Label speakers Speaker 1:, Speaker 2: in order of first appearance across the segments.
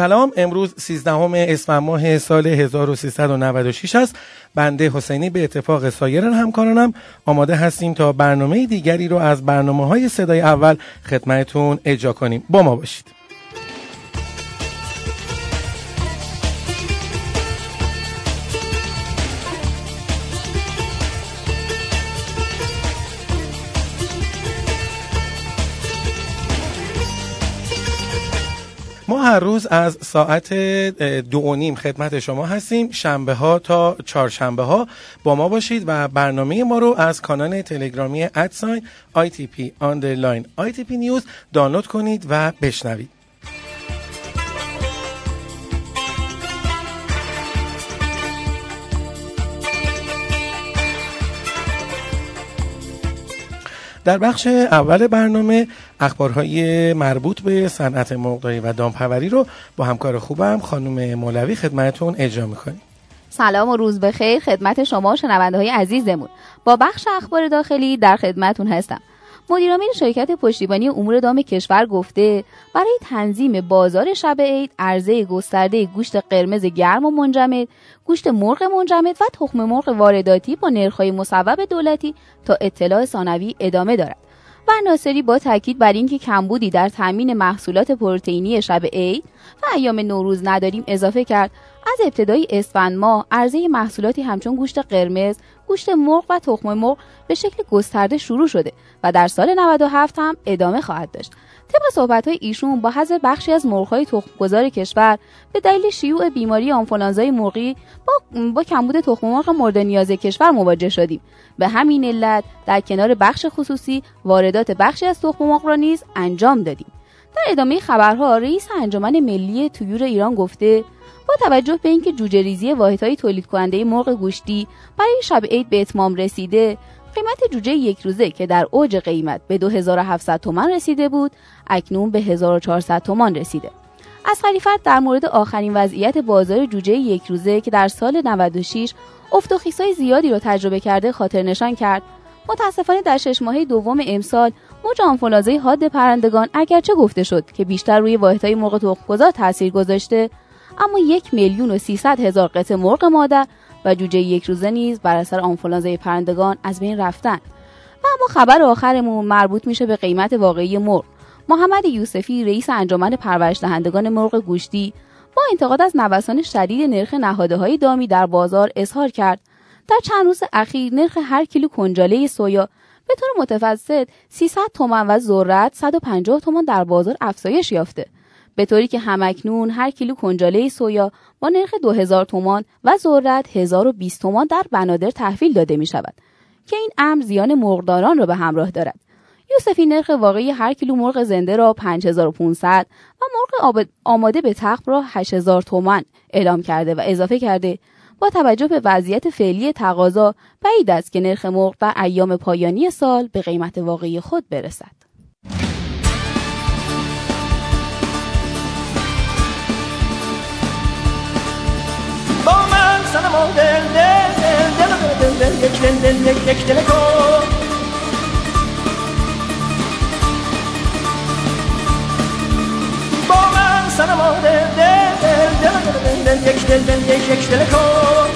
Speaker 1: سلام. امروز 13 اسفند ماه سال 1396 است. بنده حسینی به اتفاق سایر همکارانم آماده هستیم تا برنامه دیگری رو از برنامه های صدای اول خدمتون اجرا کنیم. با ما باشید. هر روز از ساعت دو و نیم خدمت شما هستیم. شنبه ها تا چهارشنبه ها با ما باشید و برنامه ما رو از کانال تلگرامی ادساین ITP آندرلاین ITP نیوز دانلود کنید و بشنوید. در بخش اول برنامه اخبارهای مربوط به صنعت مرغداری و دامپروری رو با همکار خوبم خانم مولوی خدمتون اجرا می‌کنیم.
Speaker 2: سلام و روز بخیر خدمت شما شنونده های عزیزمون. با بخش اخبار داخلی در خدمتون هستم. مدیرعامل شرکت پشتیبانی امور دام کشور گفته برای تنظیم بازار شب عید عرضه گسترده گوشت قرمز گرم و منجمد گوشت مرغ منجمد و تخم مرغ وارداتی با نرخ‌های مصوب دولتی تا اطلاع ثانوی ادامه دارد. و ناصری با تاکید بر اینکه کمبودی در تامین محصولات پروتئینی شب عید و ایام نوروز نداریم اضافه کرد از ابتدای اسفند ماه عرضه محصولاتی همچون گوشت قرمز، گوشت مرغ و تخم مرغ به شکل گسترده شروع شده و در سال 97 هم ادامه خواهد داشت. طبق صحبت های ایشون با حذف بخشی از مرغهای تخمگذار کشور به دلیل شیوع بیماری آنفولانزای مرغی با, با کمبود تخم مرغ مورد نیاز کشور مواجه شدیم به همین علت در کنار بخش خصوصی واردات بخشی از تخم مرغ را نیز انجام دادیم در ادامه خبرها رئیس انجمن ملی تویور ایران گفته با توجه به اینکه جوجه ریزی واحدهای تولید کننده مرغ گوشتی برای شب عید به اتمام رسیده قیمت جوجه یک روزه که در اوج قیمت به 2700 تومان رسیده بود اکنون به 1400 تومان رسیده. از خلیفت در مورد آخرین وضعیت بازار جوجه یک روزه که در سال 96 افت و زیادی را تجربه کرده خاطر نشان کرد. متاسفانه در شش ماهه دوم امسال موج آنفولانزای حاد پرندگان اگرچه گفته شد که بیشتر روی واحدهای مرغ تخمگذار تاثیر گذاشته اما یک میلیون و سیصد هزار قطع مرغ مادر و جوجه یک روزه نیز بر اثر آنفولانزای پرندگان از بین رفتن. و اما خبر آخرمون مربوط میشه به قیمت واقعی مرغ. محمد یوسفی رئیس انجمن پرورش دهندگان مرغ گوشتی با انتقاد از نوسان شدید نرخ نهاده های دامی در بازار اظهار کرد. در چند روز اخیر نرخ هر کیلو کنجاله سویا به طور متوسط 300 تومان و ذرت 150 تومان در بازار افزایش یافته. به طوری که همکنون هر کیلو کنجاله سویا با نرخ 2000 تومان و ذرت 1020 تومان در بنادر تحویل داده می شود که این امر زیان مرغداران را به همراه دارد یوسفی نرخ واقعی هر کیلو مرغ زنده را 5500 و مرغ آماده به تخت را 8000 تومان اعلام کرده و اضافه کرده با توجه به وضعیت فعلی تقاضا بعید است که نرخ مرغ در ایام پایانی سال به قیمت واقعی خود برسد. دل یک یک دل کن با من سلام دل دل دل دل دل یک دل دل یک یک دل کن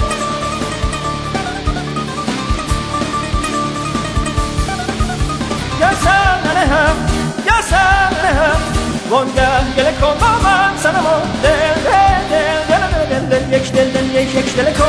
Speaker 2: یا سر هم یا سر هم وانگه گله کن با من سلام دل دل دل دل دل یک دل دل یک یک دل کن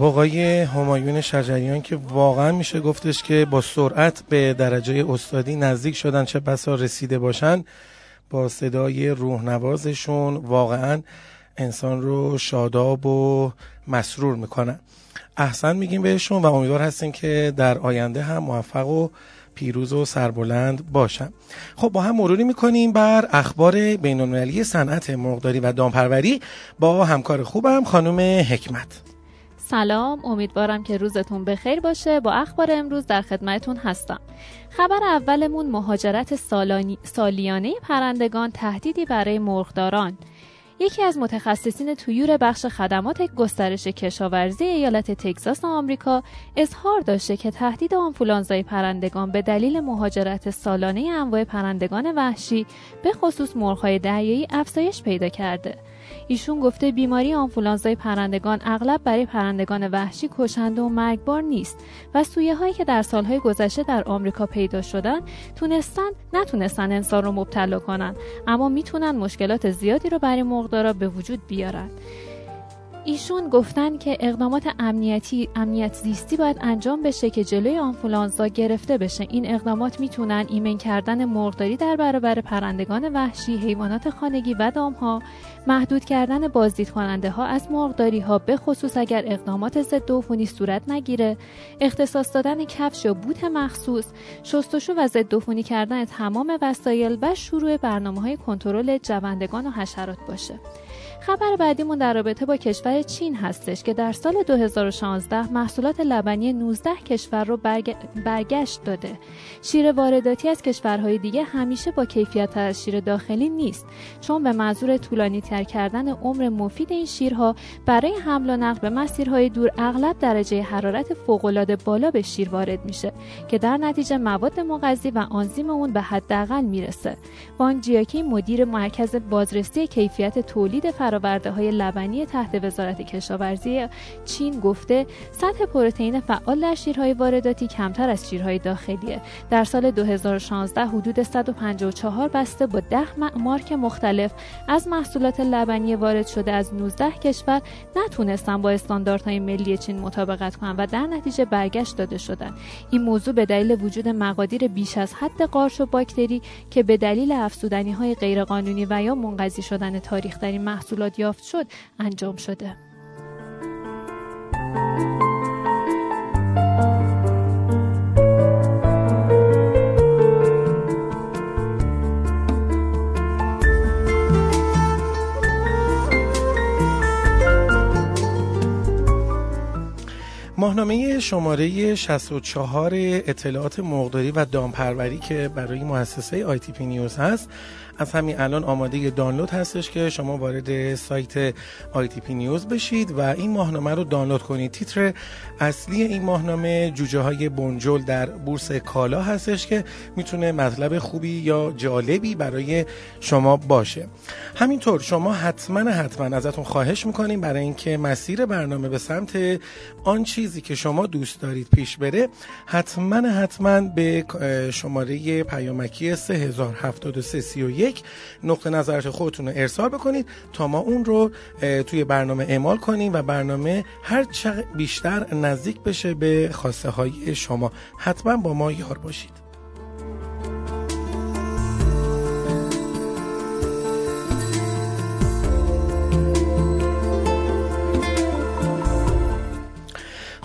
Speaker 1: آقای همایون شجریان که واقعا میشه گفتش که با سرعت به درجه استادی نزدیک شدن چه بسا رسیده باشن با صدای روحنوازشون واقعا انسان رو شاداب و مسرور می‌کنن احسن میگیم بهشون و امیدوار هستیم که در آینده هم موفق و پیروز و سربلند باشن. خب با هم مروری می‌کنیم بر اخبار بین المللی صنعت مرغداری و دامپروری. با همکار خوبم خانم حکمت.
Speaker 3: سلام امیدوارم که روزتون بخیر باشه. با اخبار امروز در خدمتون هستم. خبر اولمون مهاجرت سالیانه پرندگان تهدیدی برای مرغداران. یکی از متخصصین تویور بخش خدمات گسترش کشاورزی ایالت تگزاس آمریکا اظهار داشته که تهدید آنفولانزای پرندگان به دلیل مهاجرت سالانه انواع پرندگان وحشی به خصوص مرغهای دریایی افزایش پیدا کرده. ایشون گفته بیماری آنفولانزای پرندگان اغلب برای پرندگان وحشی کشنده و مرگبار نیست و سویه هایی که در سالهای گذشته در آمریکا پیدا شدن تونستن نتونستن انسان رو مبتلا کنن اما می‌تونن مشکلات زیادی رو برای مقدارا به وجود بیارن. ایشون گفتن که اقدامات امنیتی امنیت زیستی باید انجام بشه که جلوی آنفولانزا گرفته بشه. این اقدامات می‌تونن ایمن کردن مرغداری در برابر پرندگان وحشی حیوانات خانگی و دامها محدود کردن بازدید کننده ها از مرغداری ها به خصوص اگر اقدامات ضد عفونی صورت نگیره. اختصاص دادن کفش و بوت مخصوص شستشو و ضد عفونی کردن تمام وسایل و شروع برنامه های کنترل جوندگان و حشرات باشه. خبر بعدیمون در رابطه با کشور چین هستش که در سال 2016 محصولات لبنی 19 کشور رو برگشت داده. شیر وارداتی از کشورهای دیگه همیشه با کیفیت از شیر داخلی نیست چون به منظور طولانی تر کردن عمر مفید این شیرها برای حمل و نقل به مسیرهای دور اغلب درجه حرارت فوق‌العاده بالا به شیر وارد میشه که در نتیجه مواد مغذی و آنزیم اون به حداقل می‌رسه. وانگ جیاکی مدیر مرکز بازرسی کیفیت تولید فرآورده های لبنی تحت وزارت کشاورزی چین گفته سطح پروتئین فعال در شیرهای وارداتی کمتر از شیرهای داخلیه. در سال 2016 حدود 154 بسته با 10 مارک مختلف از محصولات لبنی وارد شده از 19 کشور نتونستن با استانداردهای ملی چین مطابقت کنند و در نتیجه برگشت داده شدند این موضوع به دلیل وجود مقادیر بیش از حد قارچ و باکتری که به دلیل افزودنی های غیرقانونی و یا منقضی شدن تاریخ در این محصولات یافت شد انجام شده.
Speaker 1: ماهنامه شماره 64 اطلاعات مرغداری و دامپروری که برای مؤسسه آی تی پی نیوز هست از همین الان آماده دانلود هستش که شما وارد سایت پی نیوز بشید و این ماهنامه رو دانلود کنید. تیتر اصلی این ماهنامه جوجه های بنجل در بورس کالا هستش که می‌تونه مطلب خوبی یا جالبی برای شما باشه. همینطور شما حتما حتما ازتون خواهش می‌کنیم برای اینکه مسیر برنامه به سمت آن چیزی که شما دوست دارید پیش بره حتما حتما به شماره پیامکی 307331 یک نقطه نظرت خودتون رو ارسال بکنید تا ما اون رو توی برنامه اعمال کنیم و برنامه هر چقدر بیشتر نزدیک بشه به خواسته های شما. حتما با ما یار باشید.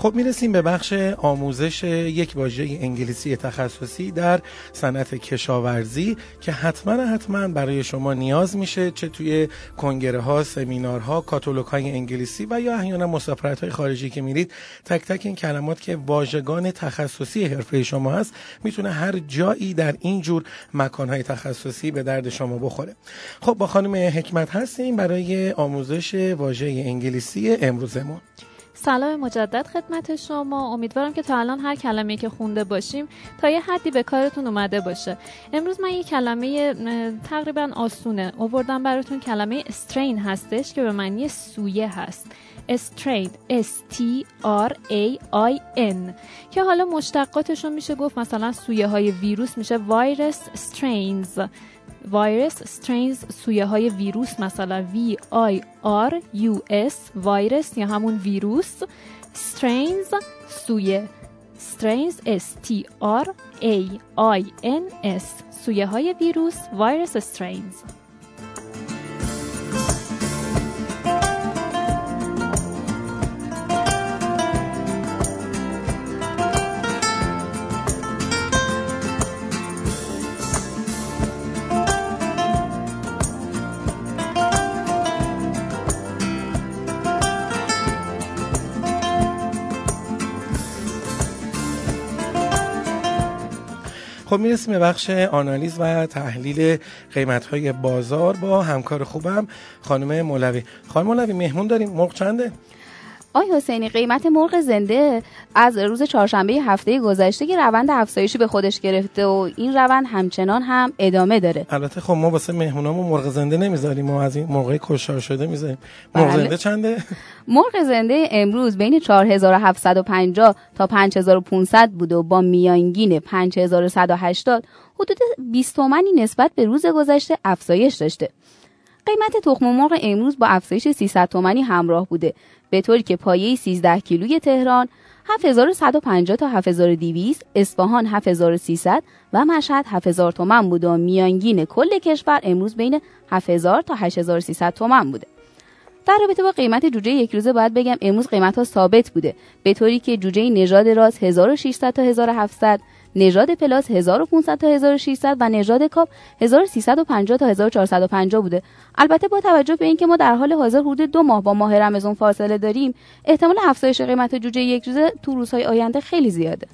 Speaker 1: خب می‌رسیم به بخش آموزش یک واژه انگلیسی تخصصی در صنعت کشاورزی که حتما حتما برای شما نیاز میشه چه توی کنگره ها سمینارها کاتالوگ های انگلیسی و یا احیانا مسافرت های خارجی که میرید. تک تک این کلمات که واژگان تخصصی حرفه شما هست می‌تونه هر جایی در این جور مکان های تخصصی به درد شما بخوره. خب با خانم حکمت هستیم برای آموزش واژه انگلیسی امروزمون.
Speaker 3: سلام مجدد خدمت شما. امیدوارم که تا الان هر کلمه که خونده باشیم تا یه حدی به کارتون اومده باشه. امروز من یه کلمه تقریبا آسونه. اووردم براتون. کلمه استرین هستش که به معنی سویه هست. استرین S T R A I N. که حالا مشتقاتش رو میشه گفت مثلا سویه های ویروس میشه وایرس استرینز. وایرس استرینز سویه های ویروس مثلا V I R U S وایرس یا همون ویروس. استرینز سویه. استرینز S T R A I N S سویه های ویروس وایرس استرینز.
Speaker 1: خب می‌رسیم به بخش آنالیز و تحلیل قیمت های بازار با همکار خوبم خانم مولوی. خانم مولوی مهمون داریم مرغ چنده؟
Speaker 2: آی حسینی قیمت مرغ زنده از روز چهارشنبه هفته گذشته که روند افزایشی به خودش گرفته و این روند همچنان هم ادامه داره
Speaker 1: البته خب ما واسه مهمونامون مرغ زنده نمی‌ذاریم ما از این مرغ کشار شده می‌ذاریم مرغ
Speaker 2: بله.
Speaker 1: زنده چنده
Speaker 2: مرغ زنده امروز بین 4750 تا 5500 بود و با میانگین 5180 حدود 20 تومانی نسبت به روز گذشته افزایش داشته. قیمت تخم مرغ امروز با افزایش 300 تومانی همراه بوده. به طوری که پایه 13 کیلوی تهران 7150 تا 7200 اصفهان 7300 و مشهد 7000 تومن بود و میانگین کل کشور امروز بین 7000 تا 8300 تومن بوده. در رابطه با قیمت جوجه یک روزه باید بگم امروز قیمت ها ثابت بوده. به طوری که جوجه نژاد راز 1600 تا 1700 نژاد پلاس 1500 تا 1600 و نژاد کاپ 1350 تا 1450 بوده. البته با توجه به اینکه ما در حال حاضر حدود دو ماه با ماه رمضان فاصله داریم احتمال افزایش قیمت جوجه یک روزه تو روزهای آینده خیلی زیاده.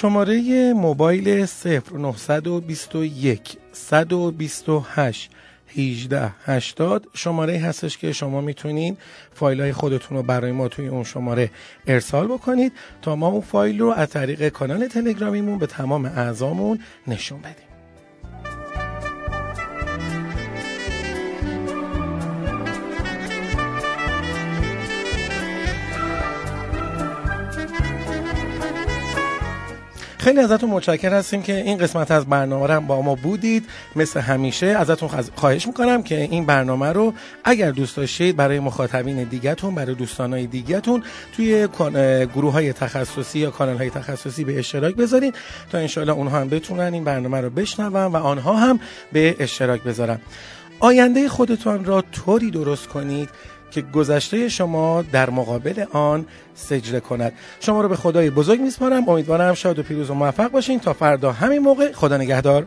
Speaker 1: شماره موبایل 0921 128 18 80 شماره هستش که شما می‌تونین فایل های خودتون رو برای ما توی اون شماره ارسال بکنید تا ما اون فایل رو از طریق کانال تلگرامیمون به تمام اعضامون نشون بدیم. خیلی ازتون متشکر هستیم که این قسمت از برنامه رو با ما بودید. مثل همیشه ازتون خواهش می‌کنم که این برنامه رو اگر دوست داشتید برای مخاطبین دیگهتون برای دوستانهای دیگهتون توی گروه های تخصصی یا کانال های تخصصی به اشتراک بذارید تا انشالله اونها هم بتونن این برنامه رو بشنون و آنها هم به اشتراک بذارن. آینده خودتان را طوری درست کنید که گذشته شما در مقابل آن سجده کند. شما رو به خدای بزرگ میسپارم. امیدوارم شاد و پیروز و موفق باشین. تا فردا همین موقع خدا نگهدار.